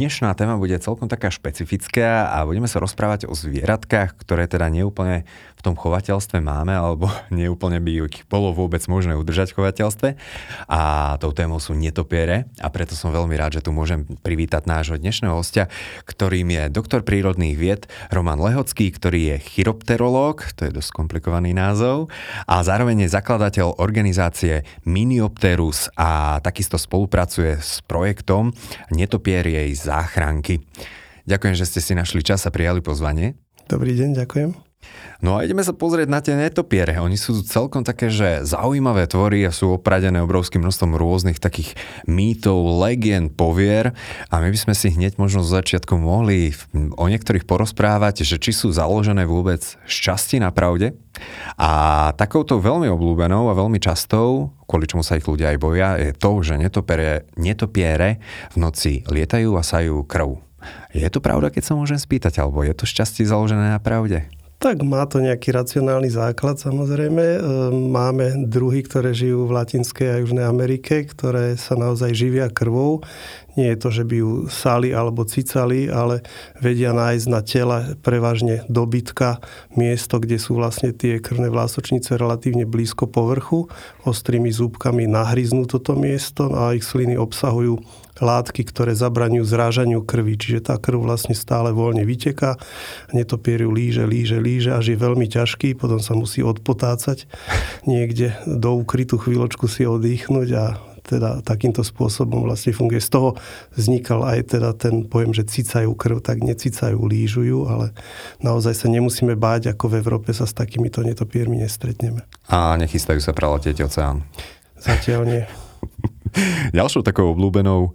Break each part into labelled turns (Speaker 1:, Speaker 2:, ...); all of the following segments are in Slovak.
Speaker 1: Dnešná téma bude celkom taká špecifická a budeme sa rozprávať o zvieratkách, ktoré teda neúplne v tom chovateľstve máme, alebo neúplne by ich bolo vôbec možné udržať v chovateľstve. A tou témou sú netopiere a preto som veľmi rád, že tu môžem privítať nášho dnešného hostia, ktorým je doktor prírodných vied Roman Lehocký, ktorý je chiropterológ, to je dosť komplikovaný názov, a zároveň je zakladateľ organizácie Miniopterus a takisto spolupracuje s projektom Netopierie záchranky. Ďakujem, že ste si našli čas a prijali pozvanie.
Speaker 2: Dobrý deň, ďakujem.
Speaker 1: No a ideme sa pozrieť na tie netopiere. Oni sú celkom také, že zaujímavé tvory a sú opradené obrovským množstvom rôznych takých mýtov, legend, povier a my by sme si hneď možno z začiatku mohli o niektorých porozprávať, že či sú založené vôbec šťastie na pravde. A takouto veľmi obľúbenou a veľmi častou, kvôli čomu sa ich ľudia aj boja, je to, že netopiere, netopiere v noci lietajú a sajú krv. Je to pravda, keď sa môžem spýtať, alebo je to šťastie založené na pravde?
Speaker 2: Tak má to nejaký racionálny základ samozrejme. E, máme druhy, ktoré žijú v Latinskej a Južnej Amerike, ktoré sa naozaj živia krvou. Nie je to, že by ju sali alebo cicali, ale vedia nájsť na tele prevažne dobytka miesto, kde sú vlastne tie krvné vlásočnice relatívne blízko povrchu. Ostrými zúbkami nahryznú toto miesto a ich sliny obsahujú látky, ktoré zabraňujú zrážaniu krvi. Čiže tá krv vlastne stále voľne vyteká, netopier ju líže, líže, líže, až je veľmi ťažký, potom sa musí odpotácať niekde do ukrytú chvíľočku si oddychnúť a teda takýmto spôsobom vlastne funguje. Z toho vznikal aj teda ten pojem, že cicajú krv, tak necicajú, lížujú, ale naozaj sa nemusíme báť, ako v Európe sa s takýmito netopiermi nestretneme.
Speaker 1: A nechystajú sa preletieť oceán?
Speaker 2: Zatiaľ nie.
Speaker 1: Ďalšou takou obľúbenou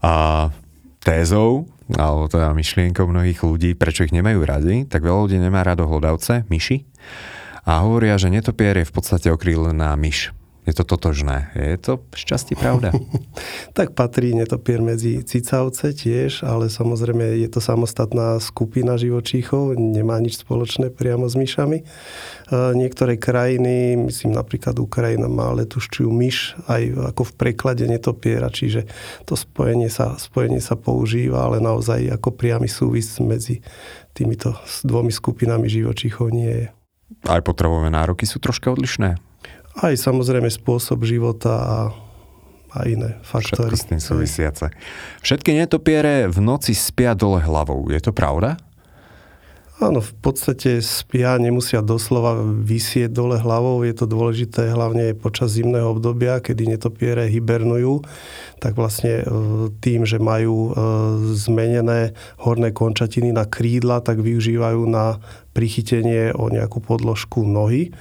Speaker 1: a tézou, alebo teda myšlienkou mnohých ľudí, prečo ich nemajú radi, tak veľa ľudí nemá rado hlodavce, myši. A hovoria, že netopier je v podstate okrílená myš. Je to totožné. Je to šťastie pravda?
Speaker 2: tak patrí netopier medzi cicavce tiež, ale samozrejme je to samostatná skupina živočíchov, nemá nič spoločné priamo s myšami. E, niektoré krajiny, myslím napríklad Ukrajina má letuščiu myš aj ako v preklade netopiera, čiže to spojenie sa, spojenie sa používa, ale naozaj ako priamy súvis medzi týmito dvomi skupinami živočíchov nie je.
Speaker 1: Aj potrebové nároky sú troška odlišné?
Speaker 2: Aj samozrejme spôsob života a, a iné faktory.
Speaker 1: Všetko s tým súvisiace. Všetky netopiere v noci spia dole hlavou. Je to pravda?
Speaker 2: Áno, v podstate spia, nemusia doslova vysieť dole hlavou. Je to dôležité hlavne počas zimného obdobia, kedy netopiere hibernujú. Tak vlastne e, tým, že majú e, zmenené horné končatiny na krídla, tak využívajú na prichytenie o nejakú podložku nohy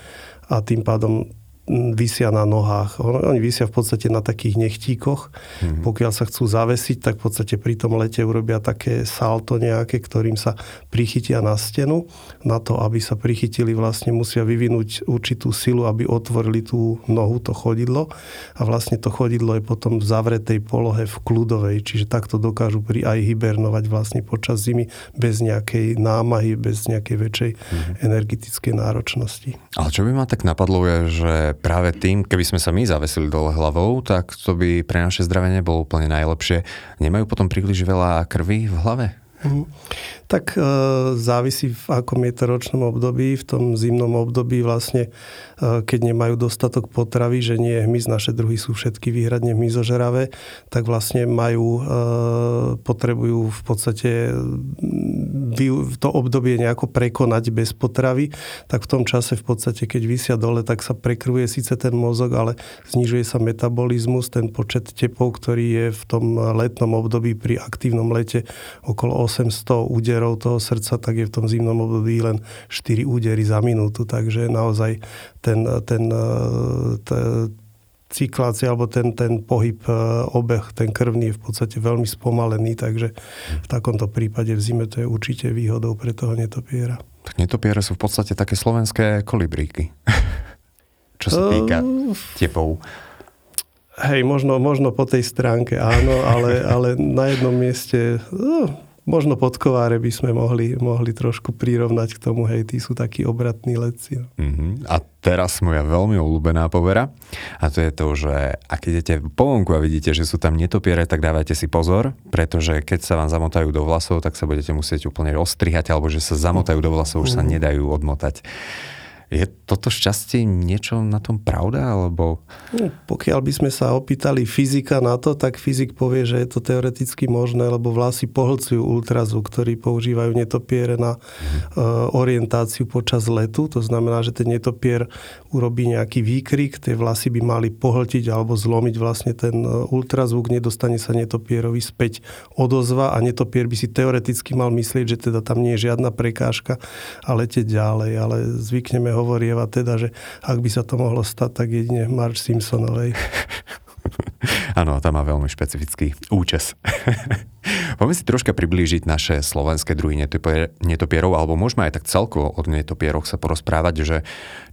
Speaker 2: a tým pádom vysia na nohách. Oni vysia v podstate na takých nechtíkoch. Mm-hmm. Pokiaľ sa chcú zavesiť, tak v podstate pri tom lete urobia také salto nejaké, ktorým sa prichytia na stenu. Na to, aby sa prichytili, vlastne musia vyvinúť určitú silu, aby otvorili tú nohu, to chodidlo. A vlastne to chodidlo je potom v zavretej polohe v kľudovej, čiže takto dokážu pri aj hibernovať vlastne počas zimy bez nejakej námahy, bez nejakej väčšej mm-hmm. energetickej náročnosti.
Speaker 1: Ale čo by ma tak napadlo je, že práve tým, keby sme sa my zavesili dole hlavou, tak to by pre naše zdravie nebolo úplne najlepšie. Nemajú potom príliš veľa krvi v hlave? Mm.
Speaker 2: Tak e, závisí v akom je to ročnom období. V tom zimnom období vlastne, e, keď nemajú dostatok potravy, že nie je hmyz, naše druhy sú všetky výhradne hmyzožeravé, tak vlastne majú, e, potrebujú v podstate to obdobie nejako prekonať bez potravy, tak v tom čase v podstate, keď vysia dole, tak sa prekrvuje síce ten mozog, ale znižuje sa metabolizmus, ten počet tepov, ktorý je v tom letnom období pri aktívnom lete okolo 800 úderov toho srdca, tak je v tom zimnom období len 4 údery za minútu, takže naozaj ten, ten, ten cyklácia alebo ten, ten pohyb, e, obeh, ten krvný je v podstate veľmi spomalený, takže v takomto prípade v zime to je určite výhodou pre toho netopiera.
Speaker 1: Tak netopiere sú v podstate také slovenské kolibríky. Čo sa týka uh, tepov.
Speaker 2: Hej, možno, možno po tej stránke áno, ale, ale na jednom mieste no, možno podkováre by sme mohli, mohli trošku prirovnať k tomu, hej, tí sú takí obratní letci. No.
Speaker 1: Uh-huh. A teraz moja veľmi obľúbená povera a to je to, že ak idete po vonku a vidíte, že sú tam netopiere, tak dávajte si pozor, pretože keď sa vám zamotajú do vlasov, tak sa budete musieť úplne rozstrihať alebo že sa zamotajú do vlasov, už sa mhm. nedajú odmotať. Je toto šťastie niečo na tom pravda? Alebo...
Speaker 2: No, pokiaľ by sme sa opýtali fyzika na to, tak fyzik povie, že je to teoreticky možné, lebo vlasy pohlcujú ultrazvuk, ktorý používajú netopiere na mm. orientáciu počas letu. To znamená, že ten netopier urobí nejaký výkrik, tie vlasy by mali pohltiť alebo zlomiť vlastne ten e, ultrazvuk, nedostane sa netopierovi späť odozva a netopier by si teoreticky mal myslieť, že teda tam nie je žiadna prekážka a letieť ďalej, ale zvykneme hovorieva teda, že ak by sa to mohlo stať, tak jedine Marge Simpsonovej.
Speaker 1: Áno, tam má veľmi špecifický účes. Poďme si troška priblížiť naše slovenské druhy netopierov, alebo môžeme aj tak celkovo o netopieroch sa porozprávať, že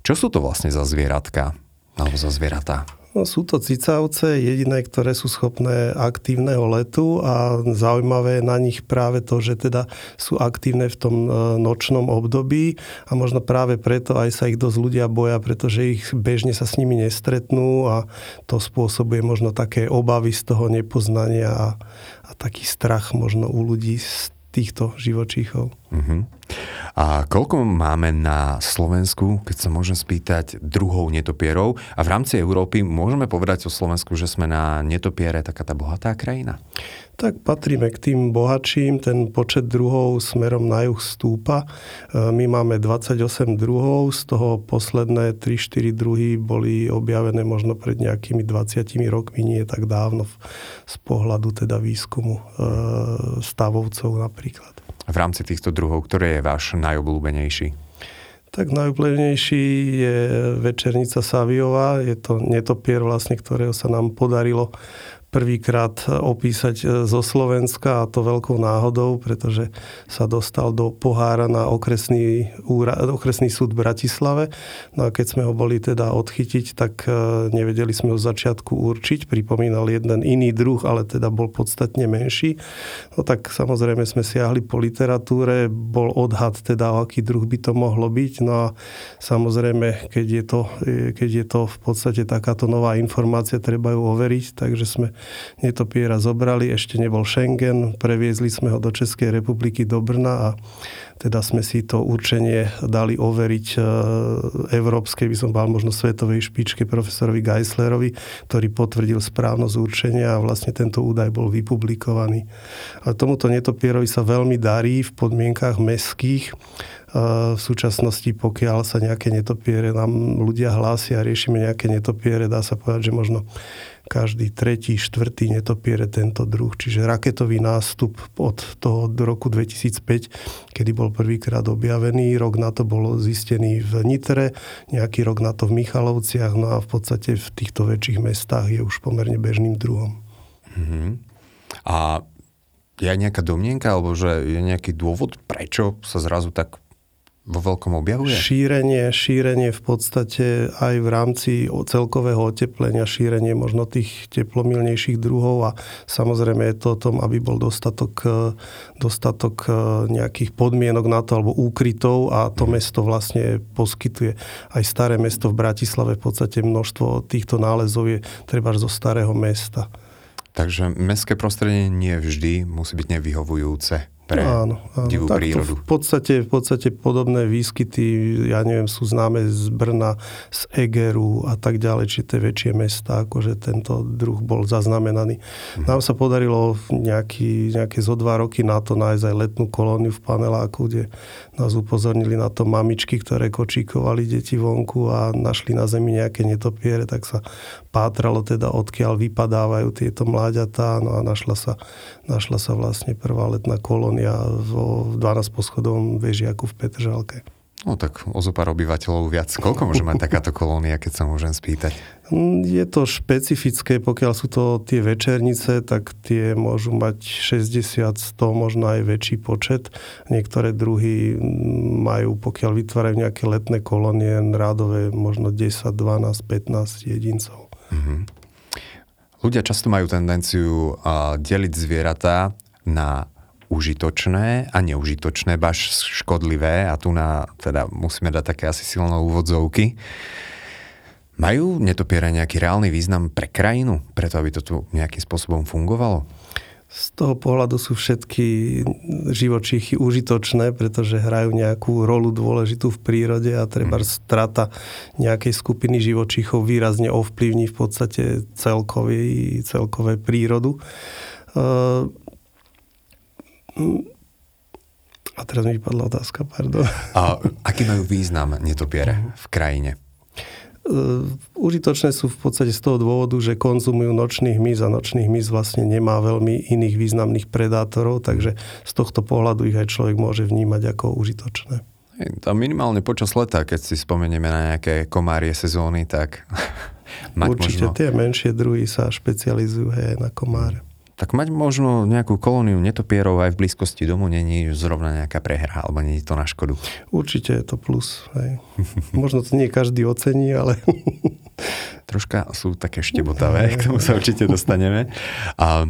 Speaker 1: čo sú to vlastne za zvieratka, alebo za zvieratá?
Speaker 2: No, sú to cicavce, jediné, ktoré sú schopné aktívneho letu a zaujímavé je na nich práve to, že teda sú aktívne v tom e, nočnom období a možno práve preto aj sa ich dosť ľudia boja, pretože ich bežne sa s nimi nestretnú a to spôsobuje možno také obavy z toho nepoznania a, a taký strach možno u ľudí z týchto živočíchov. Uh-huh.
Speaker 1: A koľko máme na Slovensku, keď sa môžem spýtať, druhov netopierov? A v rámci Európy môžeme povedať o Slovensku, že sme na netopiere taká tá bohatá krajina?
Speaker 2: Tak patríme k tým bohatším, ten počet druhov smerom na juh stúpa. E, my máme 28 druhov, z toho posledné 3-4 druhy boli objavené možno pred nejakými 20 rokmi, nie tak dávno z pohľadu teda výskumu e, stavovcov napríklad
Speaker 1: v rámci týchto druhov, ktorý je váš najobľúbenejší?
Speaker 2: Tak najobľúbenejší je Večernica Saviová. Je to netopier vlastne, ktorého sa nám podarilo prvýkrát opísať e, zo Slovenska a to veľkou náhodou, pretože sa dostal do pohára na okresný, úra, okresný súd v Bratislave. No a keď sme ho boli teda odchytiť, tak e, nevedeli sme ho začiatku určiť. Pripomínal jeden iný druh, ale teda bol podstatne menší. No tak samozrejme sme siahli po literatúre, bol odhad teda, o aký druh by to mohlo byť. No a samozrejme, keď je to, e, keď je to v podstate takáto nová informácia, treba ju overiť, takže sme netopiera zobrali, ešte nebol Schengen, previezli sme ho do Českej republiky, do Brna a teda sme si to určenie dali overiť e, európskej, by som bol možno svetovej špičke profesorovi Geislerovi, ktorý potvrdil správnosť určenia a vlastne tento údaj bol vypublikovaný. Ale tomuto netopierovi sa veľmi darí v podmienkach meských, v súčasnosti, pokiaľ sa nejaké netopiere nám ľudia hlásia riešime nejaké netopiere, dá sa povedať, že možno každý tretí, štvrtý netopiere tento druh. Čiže raketový nástup od toho roku 2005, kedy bol prvýkrát objavený. Rok na to bol zistený v Nitre, nejaký rok na to v Michalovciach, no a v podstate v týchto väčších mestách je už pomerne bežným druhom.
Speaker 1: Mm-hmm. A je nejaká domnienka, alebo že je nejaký dôvod, prečo sa zrazu tak vo veľkom objavuje?
Speaker 2: Šírenie, šírenie v podstate aj v rámci celkového oteplenia, šírenie možno tých teplomilnejších druhov a samozrejme je to o tom, aby bol dostatok, dostatok e, nejakých podmienok na to alebo úkrytov a to mm. mesto vlastne poskytuje. Aj staré mesto v Bratislave v podstate množstvo týchto nálezov je treba zo starého mesta.
Speaker 1: Takže mestské prostredie nie vždy musí byť nevyhovujúce pre áno, áno. divú tak prírodu.
Speaker 2: V podstate, v podstate podobné výskyty, ja neviem, sú známe z Brna, z Egeru a tak ďalej, či tie väčšie mesta, akože tento druh bol zaznamenaný. Mhm. Nám sa podarilo nejaký, nejaké zo dva roky na to nájsť aj letnú kolóniu v paneláku, kde nás upozornili na to mamičky, ktoré kočíkovali deti vonku a našli na zemi nejaké netopiere, tak sa pátralo teda, odkiaľ vypadávajú tieto mláďatá, no a našla sa, našla sa vlastne prvá letná kolónia kolónia vo 12 poschodovom vežiaku v Petržalke.
Speaker 1: No tak o zo pár obyvateľov viac. Koľko môže mať takáto kolónia, keď sa môžem spýtať?
Speaker 2: Je to špecifické, pokiaľ sú to tie večernice, tak tie môžu mať 60, 100, možno aj väčší počet. Niektoré druhy majú, pokiaľ vytvárajú nejaké letné kolónie, rádové možno 10, 12, 15 jedincov. Mm-hmm.
Speaker 1: Ľudia často majú tendenciu uh, deliť zvieratá na užitočné a neužitočné, baš škodlivé a tu na, teda musíme dať také asi silné úvodzovky. Majú netopiere nejaký reálny význam pre krajinu, preto aby to tu nejakým spôsobom fungovalo?
Speaker 2: Z toho pohľadu sú všetky živočíchy užitočné, pretože hrajú nejakú rolu dôležitú v prírode a treba mhm. strata nejakej skupiny živočíchov výrazne ovplyvní v podstate celkový, celkové prírodu. A teraz mi vypadla otázka, pardon.
Speaker 1: A aký majú význam netopiere v krajine?
Speaker 2: Uh, užitočné sú v podstate z toho dôvodu, že konzumujú nočný hmyz a nočný hmyz vlastne nemá veľmi iných významných predátorov, takže z tohto pohľadu ich aj človek môže vnímať ako užitočné.
Speaker 1: A minimálne počas leta, keď si spomenieme na nejaké komárie sezóny, tak
Speaker 2: mať Určite možno... tie menšie druhy sa špecializujú aj na komáre
Speaker 1: tak mať možno nejakú kolóniu netopierov aj v blízkosti domu není zrovna nejaká prehra, alebo není to na škodu.
Speaker 2: Určite je to plus. Hej. Možno to nie každý ocení, ale...
Speaker 1: Troška sú také štebotavé, k tomu sa určite dostaneme. A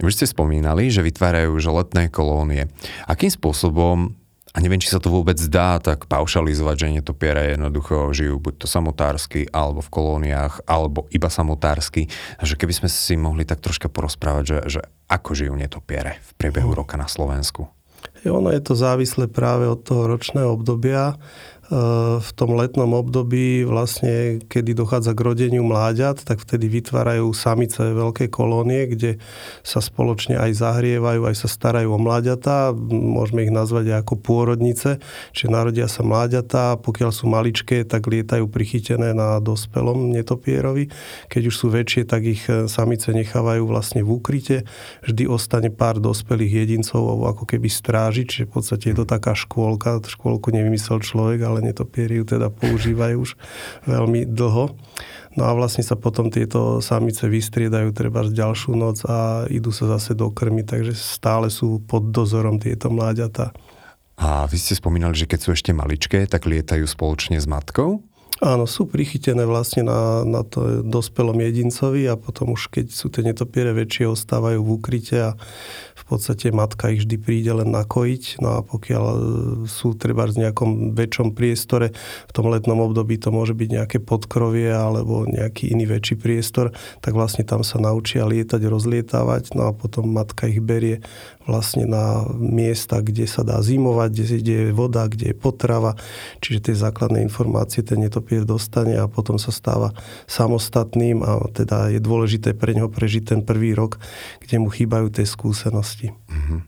Speaker 1: už ste spomínali, že vytvárajú už letné kolónie. Akým spôsobom a neviem, či sa to vôbec dá tak paušalizovať, že netopiere jednoducho žijú buď to samotársky, alebo v kolóniách, alebo iba samotársky. Že keby sme si mohli tak troška porozprávať, že, že ako žijú netopiere v priebehu hm. roka na Slovensku.
Speaker 2: Ono je to závislé práve od toho ročného obdobia v tom letnom období, vlastne, kedy dochádza k rodeniu mláďat, tak vtedy vytvárajú samice veľké kolónie, kde sa spoločne aj zahrievajú, aj sa starajú o mláďatá. Môžeme ich nazvať ako pôrodnice, čiže narodia sa mláďatá, pokiaľ sú maličké, tak lietajú prichytené na dospelom netopierovi. Keď už sú väčšie, tak ich e, samice nechávajú vlastne v úkryte. Vždy ostane pár dospelých jedincov, ako keby stráži, čiže v podstate je to taká škôlka. Škôlku nevymyslel človek, ale netopieri ju teda používajú už veľmi dlho. No a vlastne sa potom tieto samice vystriedajú treba z ďalšiu noc a idú sa zase do krmy, takže stále sú pod dozorom tieto mláďata.
Speaker 1: A vy ste spomínali, že keď sú ešte maličké, tak lietajú spoločne s matkou?
Speaker 2: Áno, sú prichytené vlastne na, na to dospelom jedincovi a potom už keď sú tie netopiere väčšie, ostávajú v úkryte a podstate matka ich vždy príde len nakojiť. No a pokiaľ e, sú treba v nejakom väčšom priestore, v tom letnom období to môže byť nejaké podkrovie alebo nejaký iný väčší priestor, tak vlastne tam sa naučia lietať, rozlietávať, no a potom matka ich berie vlastne na miesta, kde sa dá zimovať, kde, je voda, kde je potrava, čiže tie základné informácie ten netopier dostane a potom sa stáva samostatným a teda je dôležité pre neho prežiť ten prvý rok, kde mu chýbajú tie skúsenosti. Mm-hmm.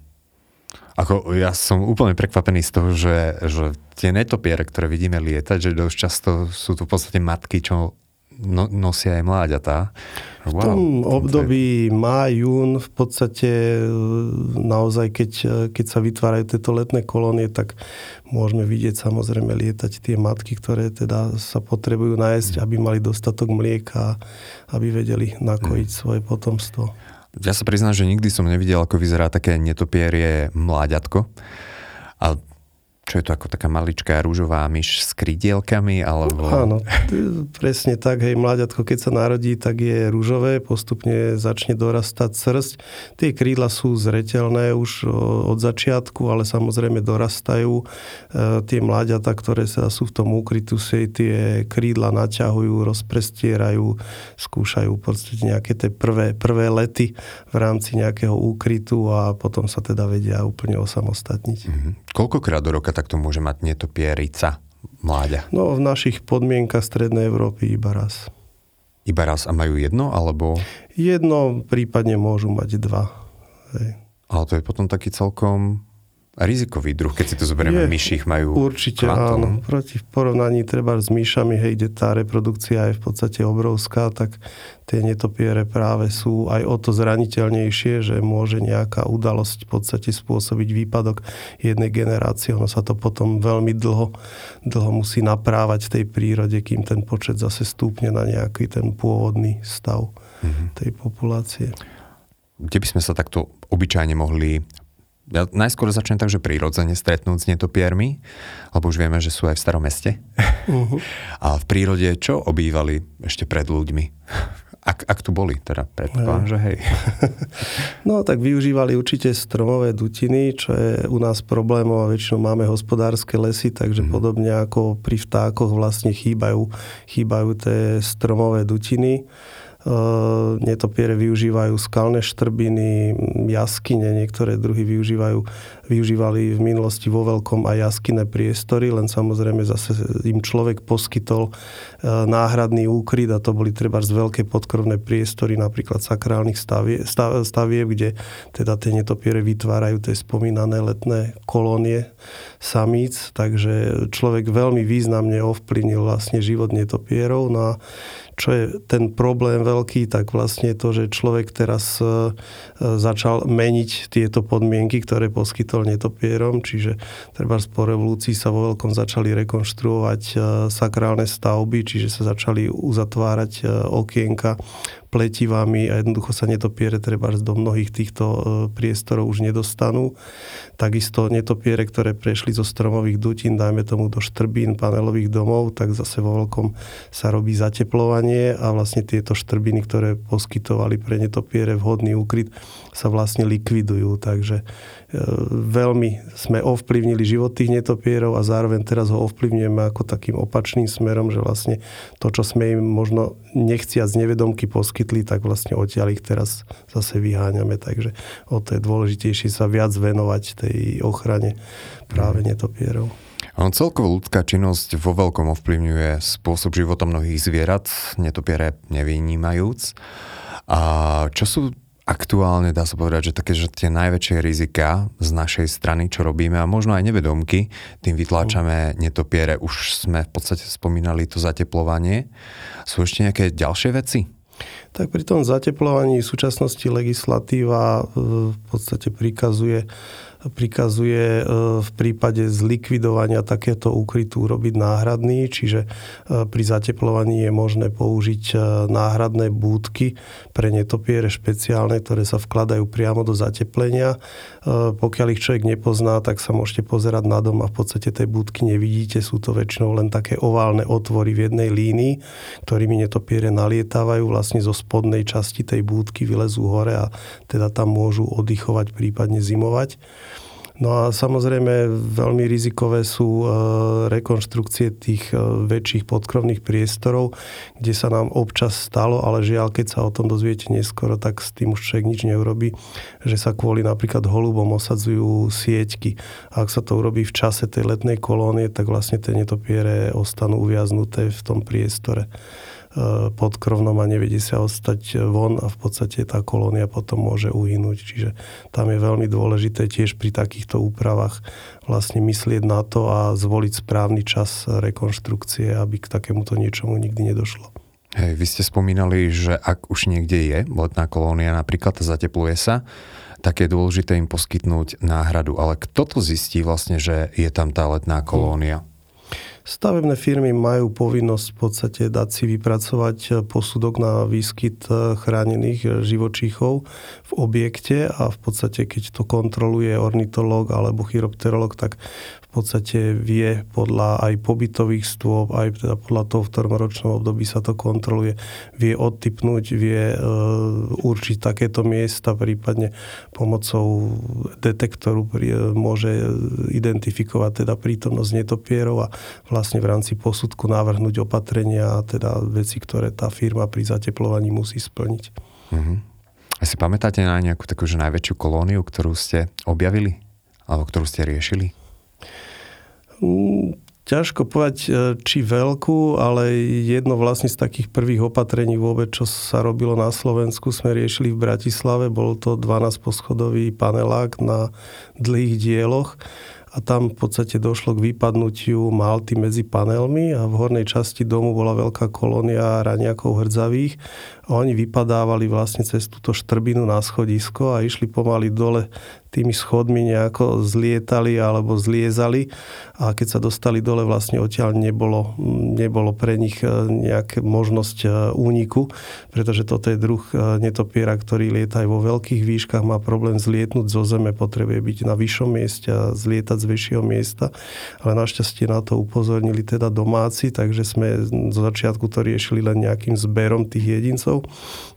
Speaker 1: Ako ja som úplne prekvapený z toho, že, že tie netopiere, ktoré vidíme lietať, že dosť často sú tu v podstate matky, čo no, nosia aj mláďatá.
Speaker 2: Wow, v tom období je... má, jún v podstate naozaj, keď, keď sa vytvárajú tieto letné kolónie, tak môžeme vidieť samozrejme lietať tie matky, ktoré teda sa potrebujú nájsť, mm. aby mali dostatok mlieka, aby vedeli nakojiť mm. svoje potomstvo.
Speaker 1: Ja sa priznám, že nikdy som nevidel, ako vyzerá také netopierie mláďatko. A čo je to ako taká maličká rúžová myš s krydielkami, alebo...
Speaker 2: Áno, presne tak, hej, mláďatko, keď sa narodí, tak je rúžové, postupne začne dorastať srst. Tie krídla sú zretelné už od začiatku, ale samozrejme dorastajú. E, tie mláďata, ktoré sa sú v tom úkrytu, si tie krídla naťahujú, rozprestierajú, skúšajú v podstate nejaké tie prvé, prvé lety v rámci nejakého úkrytu a potom sa teda vedia úplne osamostatniť. Mm-hmm.
Speaker 1: Koľkokrát do roka takto môže mať netopierica mláďa?
Speaker 2: No v našich podmienkach Strednej Európy iba raz.
Speaker 1: Iba raz a majú jedno, alebo?
Speaker 2: Jedno, prípadne môžu mať dva. Hej.
Speaker 1: Ale to je potom taký celkom rizikový druh, keď si to zoberieme, myších majú
Speaker 2: Určite áno. Proti v porovnaní treba s myšami, hej, kde tá reprodukcia je v podstate obrovská, tak tie netopiere práve sú aj o to zraniteľnejšie, že môže nejaká udalosť v podstate spôsobiť výpadok jednej generácie. Ono sa to potom veľmi dlho, dlho musí naprávať v tej prírode, kým ten počet zase stúpne na nejaký ten pôvodný stav mm-hmm. tej populácie.
Speaker 1: Kde by sme sa takto obyčajne mohli ja najskôr začnem tak, že prirodzene stretnúť s netopiermi, lebo už vieme, že sú aj v starom meste. Uh-huh. A v prírode čo obývali ešte pred ľuďmi? Ak, ak tu boli, teda predpokladám, že hej.
Speaker 2: No tak využívali určite stromové dutiny, čo je u nás problémom a väčšinou máme hospodárske lesy, takže mm. podobne ako pri vtákoch vlastne chýbajú, chýbajú tie stromové dutiny. Netopiere využívajú skalné štrbiny, jaskyne, niektoré druhy využívajú, využívali v minulosti vo veľkom aj jaskyné priestory, len samozrejme zase im človek poskytol e, náhradný úkryt a to boli treba z veľké podkrovné priestory, napríklad sakrálnych stavie, stavieb, kde teda tie netopiere vytvárajú tie spomínané letné kolónie samíc, takže človek veľmi významne ovplyvnil vlastne život netopierov. No a čo je ten problém veľký, tak vlastne to, že človek teraz e, e, začal meniť tieto podmienky, ktoré poskytol netopierom, čiže treba po revolúcii sa vo veľkom začali rekonštruovať e, sakrálne stavby, čiže sa začali uzatvárať okienka pletivami a jednoducho sa netopiere treba do mnohých týchto priestorov už nedostanú. Takisto netopiere, ktoré prešli zo stromových dutín, dajme tomu do štrbín panelových domov, tak zase vo veľkom sa robí zateplovanie a vlastne tieto štrbiny, ktoré poskytovali pre netopiere vhodný úkryt, sa vlastne likvidujú. Takže veľmi sme ovplyvnili život tých netopierov a zároveň teraz ho ovplyvňujeme ako takým opačným smerom, že vlastne to, čo sme im možno nechciac nevedomky poskytli, tak vlastne odtiaľ ich teraz zase vyháňame. Takže o to je dôležitejšie sa viac venovať tej ochrane práve mhm. netopierov.
Speaker 1: On celkovo ľudská činnosť vo veľkom ovplyvňuje spôsob života mnohých zvierat, netopiere nevynímajúc. A čo sú aktuálne dá sa povedať, že také, že tie najväčšie rizika z našej strany, čo robíme a možno aj nevedomky, tým vytláčame netopiere. Už sme v podstate spomínali to zateplovanie. Sú ešte nejaké ďalšie veci?
Speaker 2: Tak pri tom zateplovaní v súčasnosti legislatíva v podstate prikazuje prikazuje e, v prípade zlikvidovania takéto úkrytu urobiť náhradný, čiže e, pri zateplovaní je možné použiť e, náhradné búdky pre netopiere špeciálne, ktoré sa vkladajú priamo do zateplenia. Pokiaľ ich človek nepozná, tak sa môžete pozerať na dom a v podstate tej búdky nevidíte. Sú to väčšinou len také oválne otvory v jednej línii, ktorými netopiere nalietávajú vlastne zo spodnej časti tej búdky, vylezú hore a teda tam môžu oddychovať, prípadne zimovať. No a samozrejme veľmi rizikové sú e, rekonštrukcie tých e, väčších podkrovných priestorov, kde sa nám občas stalo, ale žiaľ, keď sa o tom dozviete neskoro, tak s tým už človek nič neurobi, že sa kvôli napríklad holubom osadzujú sieťky. A ak sa to urobí v čase tej letnej kolónie, tak vlastne tie netopiere ostanú uviaznuté v tom priestore pod krovnom a nevedie sa ostať von a v podstate tá kolónia potom môže uhynúť. Čiže tam je veľmi dôležité tiež pri takýchto úpravách vlastne myslieť na to a zvoliť správny čas rekonštrukcie, aby k takémuto niečomu nikdy nedošlo.
Speaker 1: Hej, vy ste spomínali, že ak už niekde je letná kolónia, napríklad zatepluje sa, tak je dôležité im poskytnúť náhradu. Ale kto to zistí vlastne, že je tam tá letná kolónia?
Speaker 2: Stavebné firmy majú povinnosť v podstate dať si vypracovať eh, posudok na výskyt eh, chránených eh, živočíchov v objekte a v podstate, keď to kontroluje ornitológ alebo chiropterolog, tak podstate vie podľa aj pobytových stôp, aj teda podľa toho, v ktorom ročnom období sa to kontroluje, vie odtypnúť, vie e, určiť takéto miesta, prípadne pomocou detektoru prí, môže identifikovať teda prítomnosť netopierov a vlastne v rámci posudku navrhnúť opatrenia a teda veci, ktoré tá firma pri zateplovaní musí splniť.
Speaker 1: Mm-hmm. A si pamätáte na nejakú takú že najväčšiu kolóniu, ktorú ste objavili? Alebo ktorú ste riešili?
Speaker 2: Ťažko povedať, e, či veľkú, ale jedno vlastne z takých prvých opatrení vôbec, čo sa robilo na Slovensku, sme riešili v Bratislave. Bol to 12-poschodový panelák na dlhých dieloch a tam v podstate došlo k vypadnutiu malty medzi panelmi a v hornej časti domu bola veľká kolónia raniakov hrdzavých oni vypadávali vlastne cez túto štrbinu na schodisko a išli pomaly dole tými schodmi nejako zlietali alebo zliezali. A keď sa dostali dole vlastne odtiaľ nebolo, nebolo pre nich e, nejaká možnosť e, úniku, pretože toto je druh e, netopiera, ktorý lieta aj vo veľkých výškach, má problém zlietnúť zo zeme, potrebuje byť na vyššom mieste a zlietať z vyššieho miesta, ale našťastie na to upozornili teda domáci, takže sme zo začiatku to riešili len nejakým zberom tých jedincov turistov.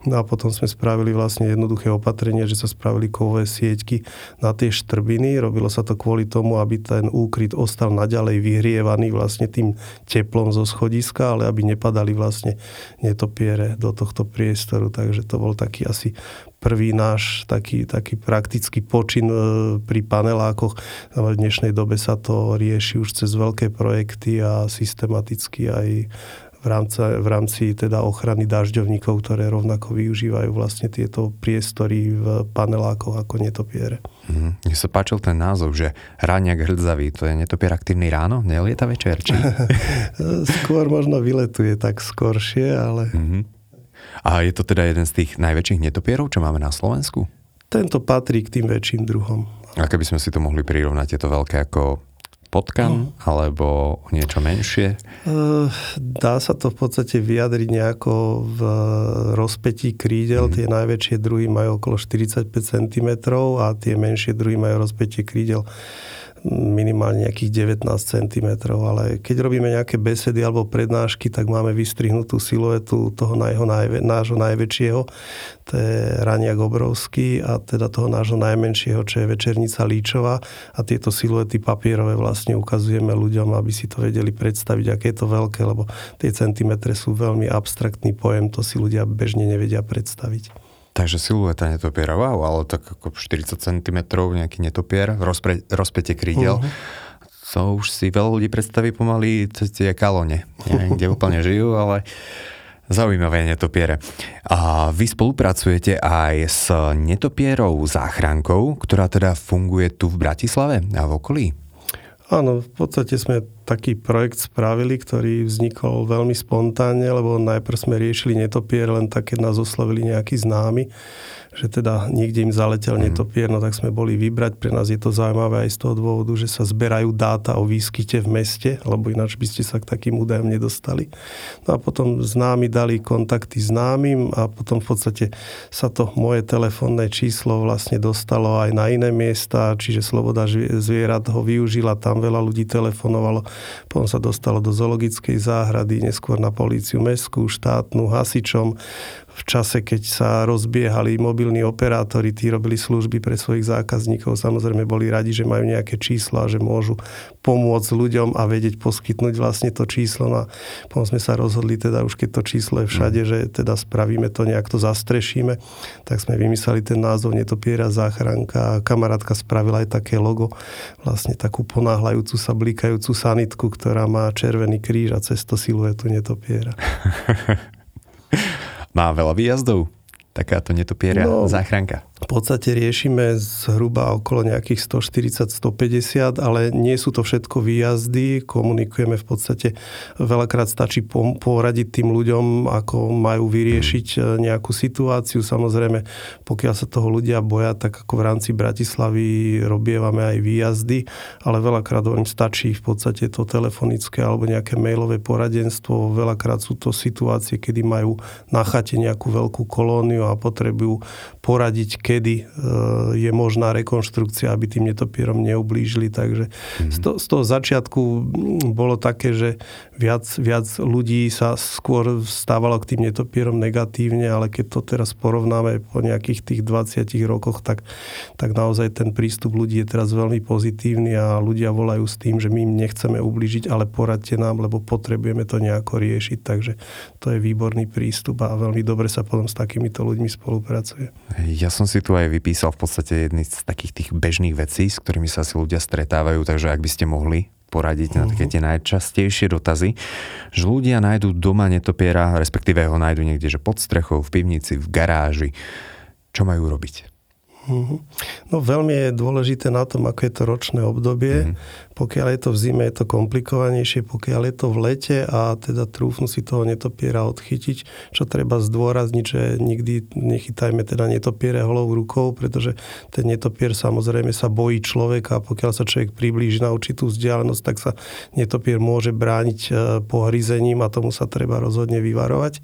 Speaker 2: No a potom sme spravili vlastne jednoduché opatrenie, že sa spravili kovové sieťky na tie štrbiny. Robilo sa to kvôli tomu, aby ten úkryt ostal naďalej vyhrievaný vlastne tým teplom zo schodiska, ale aby nepadali vlastne netopiere do tohto priestoru. Takže to bol taký asi prvý náš taký, taký praktický počin e, pri panelákoch. V dnešnej dobe sa to rieši už cez veľké projekty a systematicky aj v rámci, v rámci teda ochrany dažďovníkov, ktoré rovnako využívajú vlastne tieto priestory v panelákoch ako netopiere.
Speaker 1: Mm, mne sa páčil ten názov, že ráňak hrdzavý, to je netopier aktívny ráno, nelieta večer, či?
Speaker 2: Skôr možno vyletuje tak skoršie, ale... Mm-hmm.
Speaker 1: A je to teda jeden z tých najväčších netopierov, čo máme na Slovensku?
Speaker 2: Tento patrí k tým väčším druhom.
Speaker 1: A keby sme si to mohli prirovnať, je to veľké ako potkan, uh-huh. alebo niečo menšie?
Speaker 2: Uh, dá sa to v podstate vyjadriť nejako v rozpetí krídel. Uh-huh. Tie najväčšie druhy majú okolo 45 cm a tie menšie druhy majú rozpetie krídel minimálne nejakých 19 cm, ale keď robíme nejaké besedy alebo prednášky, tak máme vystrihnutú siluetu toho nášho, najvä, nášho najväčšieho, to je raniak obrovský a teda toho nášho najmenšieho, čo je večernica líčová a tieto siluety papierové vlastne ukazujeme ľuďom, aby si to vedeli predstaviť, aké je to veľké, lebo tie centimetre sú veľmi abstraktný pojem, to si ľudia bežne nevedia predstaviť.
Speaker 1: Takže silueta netopiera, wow, ale tak ako 40 cm nejaký netopier, rozpre, rozpätie krídel. Uh-huh. To už si veľa ľudí predstaví pomaly tie kalone. Neviem, kde úplne žijú, ale zaujímavé netopiere. A vy spolupracujete aj s netopierou záchrankou, ktorá teda funguje tu v Bratislave a v okolí?
Speaker 2: Áno, v podstate sme taký projekt spravili, ktorý vznikol veľmi spontánne, lebo najprv sme riešili netopier len tak, keď nás oslovili nejakí známi že teda niekde im zaletel mm. netopier, no tak sme boli vybrať. Pre nás je to zaujímavé aj z toho dôvodu, že sa zberajú dáta o výskyte v meste, lebo ináč by ste sa k takým údajom nedostali. No a potom známi dali kontakty známym a potom v podstate sa to moje telefónne číslo vlastne dostalo aj na iné miesta, čiže Sloboda zvierat ho využila, tam veľa ľudí telefonovalo, potom sa dostalo do zoologickej záhrady, neskôr na políciu mestskú, štátnu, hasičom, v čase, keď sa rozbiehali mobilní operátori, tí robili služby pre svojich zákazníkov, samozrejme boli radi, že majú nejaké čísla, že môžu pomôcť ľuďom a vedieť poskytnúť vlastne to číslo. No a potom sme sa rozhodli, teda už keď to číslo je všade, mm. že teda spravíme to, nejak to zastrešíme, tak sme vymysleli ten názov Netopiera záchranka kamarátka spravila aj také logo, vlastne takú ponáhľajúcu sa blikajúcu sanitku, ktorá má červený kríž a cez to siluetu netopiera.
Speaker 1: Má veľa výjazdov? Takáto netopieria no, záchranka.
Speaker 2: V podstate riešime zhruba okolo nejakých 140-150, ale nie sú to všetko výjazdy. Komunikujeme v podstate, veľakrát stačí poradiť tým ľuďom, ako majú vyriešiť e, nejakú situáciu. Samozrejme, pokiaľ sa toho ľudia boja, tak ako v rámci Bratislavy robievame aj výjazdy, ale veľakrát im stačí v podstate to telefonické alebo nejaké mailové poradenstvo. Veľakrát sú to situácie, kedy majú na chate nejakú veľkú kolóniu a potrebujú poradiť, kedy e, je možná rekonštrukcia, aby tým netopierom neublížili. Takže mm-hmm. z, to, z toho začiatku bolo také, že viac, viac ľudí sa skôr stávalo k tým netopierom negatívne, ale keď to teraz porovnáme po nejakých tých 20 rokoch, tak, tak naozaj ten prístup ľudí je teraz veľmi pozitívny a ľudia volajú s tým, že my im nechceme ublížiť, ale poradte nám, lebo potrebujeme to nejako riešiť. Takže to je výborný prístup a veľmi dobre sa potom s takýmito ľuďmi spolupracuje.
Speaker 1: Ja som si si tu aj vypísal v podstate jedny z takých tých bežných vecí, s ktorými sa si ľudia stretávajú, takže ak by ste mohli poradiť uh-huh. na také mhm. tie najčastejšie dotazy, že ľudia nájdú doma netopiera, respektíve ho nájdú niekde, že pod strechou, v pivnici, v garáži. Čo majú robiť?
Speaker 2: Uh-huh. No veľmi je dôležité na tom, ako je to ročné obdobie. Uh-huh. Pokiaľ je to v zime, je to komplikovanejšie, pokiaľ je to v lete a teda trúfnu si toho netopiera odchytiť, čo treba zdôrazniť, že nikdy nechytajme teda netopiere holou rukou, pretože ten netopier samozrejme sa bojí človeka a pokiaľ sa človek priblíži na určitú vzdialenosť, tak sa netopier môže brániť e, pohryzením a tomu sa treba rozhodne vyvarovať.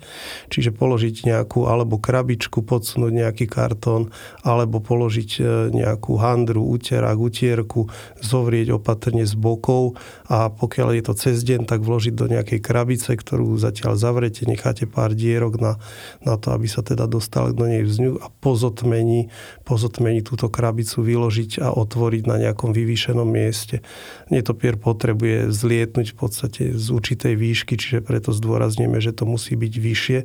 Speaker 2: Čiže položiť nejakú alebo krabičku, podsunúť nejaký kartón alebo položiť e, nejakú handru, úterák, utierku, zovrieť opatrne z bokov a pokiaľ je to cez deň, tak vložiť do nejakej krabice, ktorú zatiaľ zavrete, necháte pár dierok na, na to, aby sa teda dostal do nej vzňu a pozotmení, pozotmení túto krabicu vyložiť a otvoriť na nejakom vyvýšenom mieste. Netopier potrebuje zlietnúť v podstate z určitej výšky, čiže preto zdôrazňujeme, že to musí byť vyššie.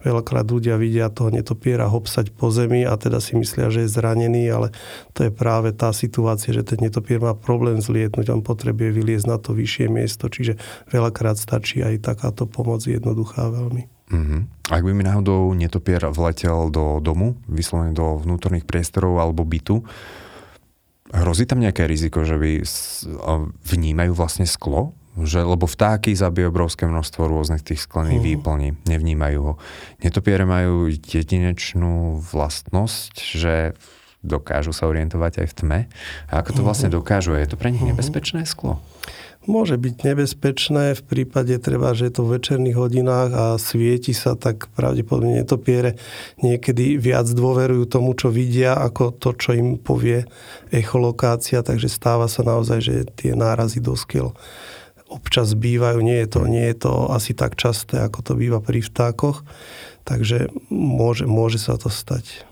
Speaker 2: Veľakrát ľudia vidia toho netopiera hopsať po zemi a teda si myslia, že je zranený, ale to je práve tá situácia, že ten netopier má problém zlietnúť, on potrebuje vyliezť na to vyššie miesto, čiže veľakrát stačí aj takáto pomoc jednoduchá veľmi.
Speaker 1: Mm-hmm. Ak by mi náhodou netopier vletel do domu, vyslovene do vnútorných priestorov alebo bytu, hrozí tam nejaké riziko, že by vnímajú vlastne sklo? Že, lebo vtáky zabijú obrovské množstvo rôznych tých sklených uh-huh. výplní, nevnímajú ho. Netopiere majú jedinečnú vlastnosť, že dokážu sa orientovať aj v tme. A ako to vlastne dokážu? Je to pre nich nebezpečné sklo?
Speaker 2: Môže byť nebezpečné v prípade treba, že je to v večerných hodinách a svieti sa, tak pravdepodobne netopiere niekedy viac dôverujú tomu, čo vidia, ako to, čo im povie echolokácia, takže stáva sa naozaj, že tie nárazy do skiel občas bývajú, nie je to, nie je to asi tak časté, ako to býva pri vtákoch, takže môže, môže sa to stať.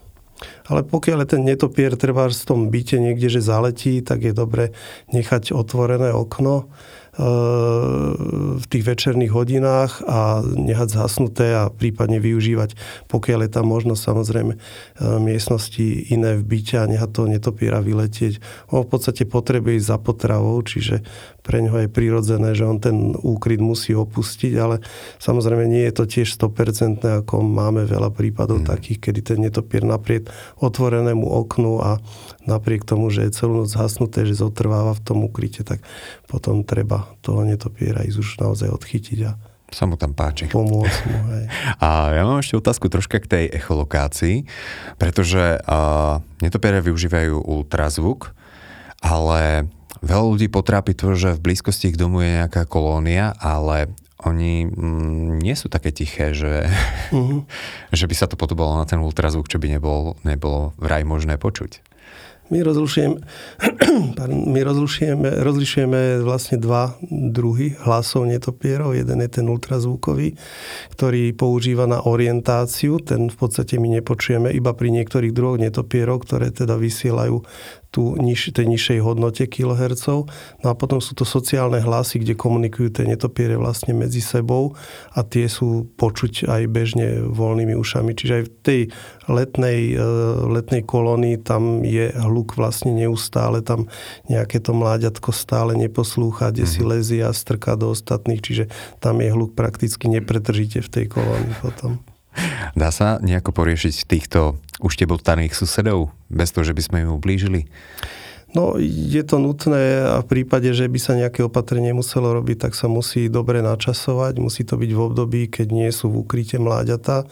Speaker 2: Ale pokiaľ ten netopier treba v tom byte niekde, že zaletí, tak je dobre nechať otvorené okno e, v tých večerných hodinách a nehať zhasnuté a prípadne využívať, pokiaľ je tam možnosť samozrejme e, miestnosti iné v byte a nehať toho netopiera vyletieť. On v podstate potrebuje ísť za potravou, čiže pre ňoho je prirodzené, že on ten úkryt musí opustiť, ale samozrejme nie je to tiež 100%, ako máme veľa prípadov mm. takých, kedy ten netopier napriek otvorenému oknu a napriek tomu, že je celú noc zhasnuté, že zotrváva v tom ukryte, tak potom treba toho netopiera ísť už naozaj odchytiť a
Speaker 1: sa mu tam páči.
Speaker 2: Pomôcť mu, hej.
Speaker 1: A ja mám ešte otázku troška k tej echolokácii, pretože uh, netopiere využívajú ultrazvuk, ale Veľa ľudí potrápi to, že v blízkosti ich domu je nejaká kolónia, ale oni mm, nie sú také tiché, že, uh-huh. že by sa to podobalo na ten ultrazvuk, čo by nebolo, nebolo vraj možné počuť.
Speaker 2: My rozlišujeme, my rozlišujeme, rozlišujeme vlastne dva druhy hlasov netopierov. Jeden je ten ultrazvukový, ktorý používa na orientáciu. Ten v podstate my nepočujeme iba pri niektorých druhoch netopierov, ktoré teda vysielajú tú niž, tej nižšej hodnote kilohercov. No a potom sú to sociálne hlasy, kde komunikujú tie netopiere vlastne medzi sebou a tie sú počuť aj bežne voľnými ušami. Čiže aj v tej letnej, e, letnej kolónii tam je hluk vlastne neustále, tam nejaké to mláďatko stále neposlúcha, kde si mhm. lezie a strká do ostatných, čiže tam je hluk prakticky nepretržite v tej kolónii potom.
Speaker 1: Dá sa nejako poriešiť týchto už tebotaných susedov, bez toho, že by sme im ublížili?
Speaker 2: No, je to nutné a v prípade, že by sa nejaké opatrenie muselo robiť, tak sa musí dobre načasovať. Musí to byť v období, keď nie sú v ukryte mláďata,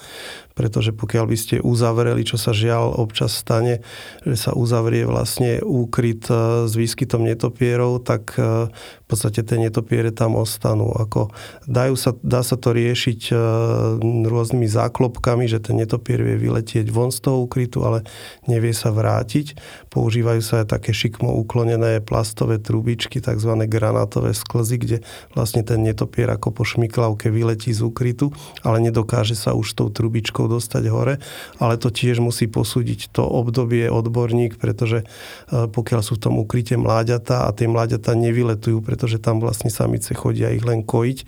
Speaker 2: pretože pokiaľ by ste uzavreli, čo sa žiaľ občas stane, že sa uzavrie vlastne úkryt e, s výskytom netopierov, tak e, v podstate tie netopiere tam ostanú. Ako dajú sa, dá sa to riešiť e, rôznymi záklopkami, že ten netopier vie vyletieť von z toho úkrytu, ale nevie sa vrátiť. Používajú sa aj také šikmo uklonené plastové trubičky, tzv. granátové sklzy, kde vlastne ten netopier ako po šmiklavke vyletí z úkrytu, ale nedokáže sa už tou trubičkou dostať hore, ale to tiež musí posúdiť to obdobie odborník, pretože e, pokiaľ sú v tom ukryte mláďata a tie mláďata nevyletujú, pretože tam vlastne samice chodia ich len kojiť,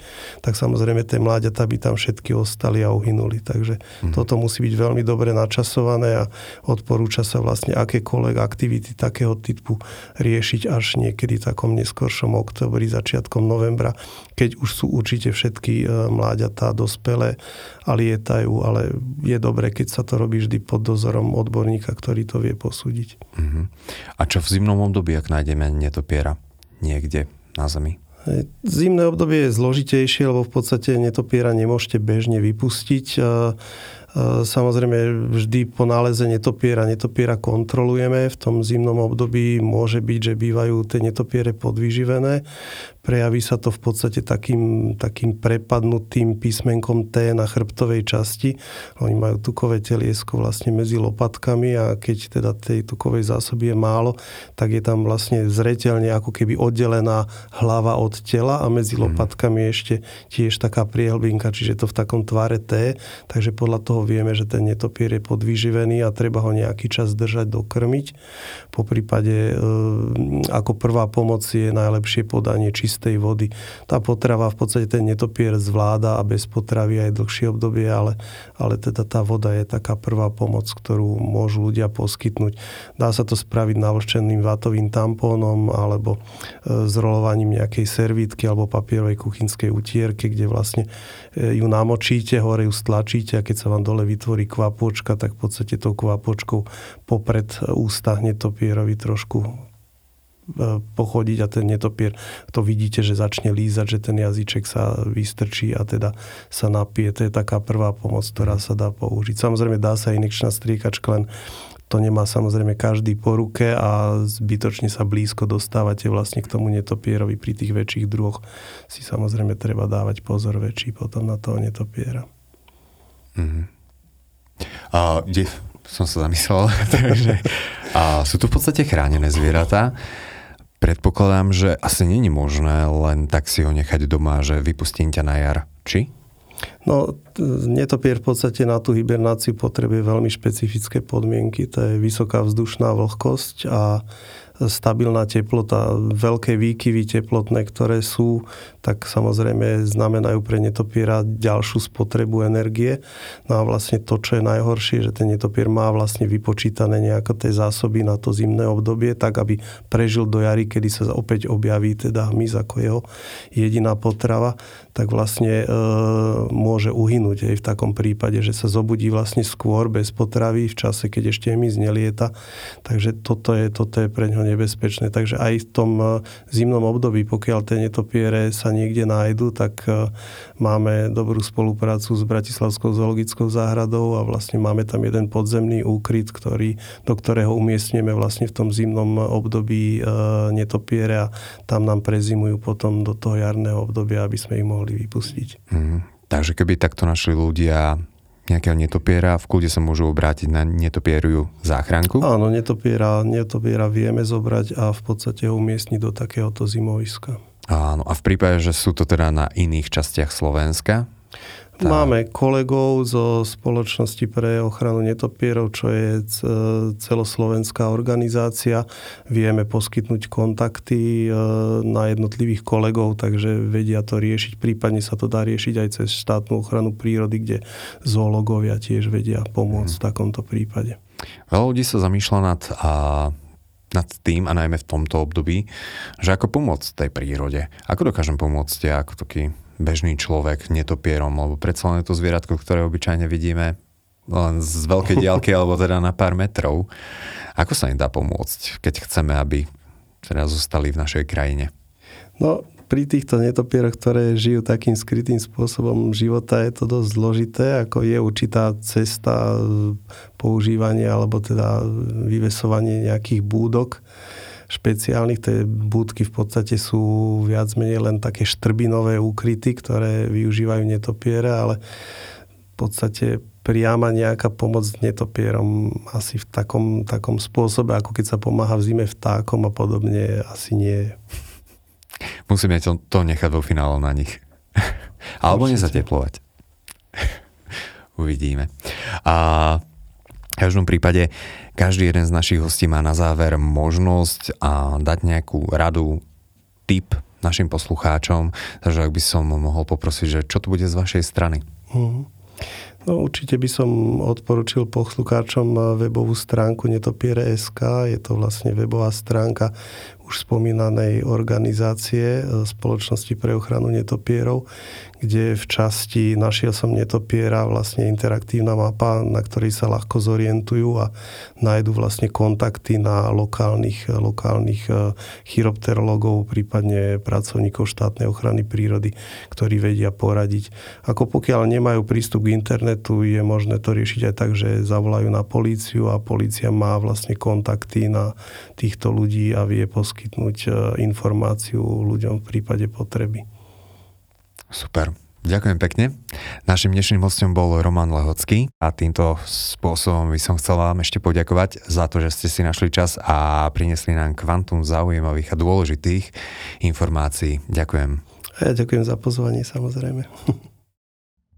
Speaker 2: tak samozrejme tie mláďata by tam všetky ostali a uhynuli. Takže mm. toto musí byť veľmi dobre načasované a odporúča sa vlastne akékoľvek aktivity takého typu riešiť až niekedy v takom neskoršom oktobri, začiatkom novembra, keď už sú určite všetky e, mláďatá dospelé a lietajú, ale je dobré, keď sa to robí vždy pod dozorom odborníka, ktorý to vie posúdiť. Uh-huh.
Speaker 1: A čo v zimnom období, ak nájdeme netopiera niekde na Zemi?
Speaker 2: Zimné obdobie je zložitejšie, lebo v podstate netopiera nemôžete bežne vypustiť. Samozrejme, vždy po náleze netopiera, netopiera kontrolujeme. V tom zimnom období môže byť, že bývajú tie netopiere podvyživené. Prejaví sa to v podstate takým, takým prepadnutým písmenkom T na chrbtovej časti. Oni majú tukové teliesko vlastne medzi lopatkami a keď teda tej tukovej zásoby je málo, tak je tam vlastne zreteľne ako keby oddelená hlava od tela a medzi mm. lopatkami je ešte tiež taká priehlbinka, čiže to v takom tvare T, takže podľa toho vieme, že ten netopier je podvyživený a treba ho nejaký čas držať, dokrmiť. Po prípade e, ako prvá pomoc je najlepšie podanie čistej vody. Tá potrava v podstate ten netopier zvláda a bez potravy aj dlhšie obdobie, ale, ale teda tá voda je taká prvá pomoc, ktorú môžu ľudia poskytnúť. Dá sa to spraviť navlčeným vátovým tampónom alebo e, zrolovaním nejakej servítky alebo papierovej kuchynskej utierky, kde vlastne e, ju namočíte, hore ju stlačíte a keď sa vám dole vytvorí kvapôčka, tak v podstate tou kvapôčkou popred ústa netopierovi trošku pochodiť a ten netopier, to vidíte, že začne lízať, že ten jazyček sa vystrčí a teda sa napije. To je taká prvá pomoc, ktorá sa dá použiť. Samozrejme dá sa inekčná striekačka, len to nemá samozrejme každý po ruke a zbytočne sa blízko dostávate vlastne k tomu netopierovi. Pri tých väčších druhoch si samozrejme treba dávať pozor väčší potom na toho netopiera.
Speaker 1: Mm-hmm. A, kde som sa zamyslel, takže a sú tu v podstate chránené zvieratá. Predpokladám, že asi není možné len tak si ho nechať doma, že vypustím ťa na jar. Či?
Speaker 2: No, netopier v podstate na tú hibernáciu potrebuje veľmi špecifické podmienky. To je vysoká vzdušná vlhkosť a stabilná teplota, veľké výkyvy teplotné, ktoré sú, tak samozrejme znamenajú pre netopiera ďalšiu spotrebu energie. No a vlastne to, čo je najhoršie, že ten netopier má vlastne vypočítané nejaké tie zásoby na to zimné obdobie, tak aby prežil do jary, kedy sa opäť objaví teda hmyz ako jeho jediná potrava, tak vlastne e, môže uhynúť aj v takom prípade, že sa zobudí vlastne skôr bez potravy v čase, keď ešte hmyz nelieta. Takže toto je, toto je pre ňo nebezpečné. Takže aj v tom e, zimnom období, pokiaľ tie netopiere sa niekde nájdu, tak e, máme dobrú spoluprácu s Bratislavskou zoologickou záhradou a vlastne máme tam jeden podzemný úkryt, ktorý, do ktorého umiestneme vlastne v tom zimnom období e, netopiere a tam nám prezimujú potom do toho jarného obdobia, aby sme ich mohli vypustiť.
Speaker 1: Mm, takže keby takto našli ľudia nejakého netopiera, v kľude sa môžu obrátiť na netopieriu záchranku?
Speaker 2: Áno, netopiera, netopiera vieme zobrať a v podstate ho umiestniť do takéhoto zimoviska.
Speaker 1: Áno, a v prípade, že sú to teda na iných častiach Slovenska,
Speaker 2: tá... Máme kolegov zo spoločnosti pre ochranu netopierov, čo je celoslovenská organizácia. Vieme poskytnúť kontakty e, na jednotlivých kolegov, takže vedia to riešiť. Prípadne sa to dá riešiť aj cez štátnu ochranu prírody, kde zoológovia tiež vedia pomôcť hmm. v takomto prípade.
Speaker 1: Veľa ľudí sa zamýšľa nad, a, nad tým, a najmä v tomto období, že ako pomôcť tej prírode. Ako dokážem pomôcť ja ako taký bežný človek netopierom, lebo predsa len je to zvieratko, ktoré obyčajne vidíme len z veľkej diálky alebo teda na pár metrov. Ako sa im dá pomôcť, keď chceme, aby teda zostali v našej krajine?
Speaker 2: No, pri týchto netopieroch, ktoré žijú takým skrytým spôsobom života, je to dosť zložité, ako je určitá cesta používania alebo teda vyvesovanie nejakých búdok špeciálnych. Tie búdky v podstate sú viac menej len také štrbinové úkryty, ktoré využívajú netopiere, ale v podstate priama nejaká pomoc netopierom asi v takom, takom spôsobe, ako keď sa pomáha v zime vtákom a podobne, asi nie.
Speaker 1: Musíme to, to nechať vo finále na nich. Alebo nezateplovať. Uvidíme. A v každom prípade každý jeden z našich hostí má na záver možnosť a dať nejakú radu, tip našim poslucháčom. Takže ak by som mohol poprosiť, že čo to bude z vašej strany? Mm.
Speaker 2: No určite by som odporučil poslucháčom webovú stránku Netopiere.sk. Je to vlastne webová stránka už spomínanej organizácie e, Spoločnosti pre ochranu netopierov, kde v časti našiel som netopiera vlastne interaktívna mapa, na ktorej sa ľahko zorientujú a nájdu vlastne kontakty na lokálnych, lokálnych e, chiropterologov, prípadne pracovníkov štátnej ochrany prírody, ktorí vedia poradiť. Ako pokiaľ nemajú prístup k internetu, je možné to riešiť aj tak, že zavolajú na políciu a polícia má vlastne kontakty na týchto ľudí a vie poskytnúť e, informáciu ľuďom v prípade potreby.
Speaker 1: Super. Ďakujem pekne. Našim dnešným hostom bol Roman Lehocký a týmto spôsobom by som chcel vám ešte poďakovať za to, že ste si našli čas a priniesli nám kvantum zaujímavých a dôležitých informácií. Ďakujem.
Speaker 2: A ja ďakujem za pozvanie samozrejme.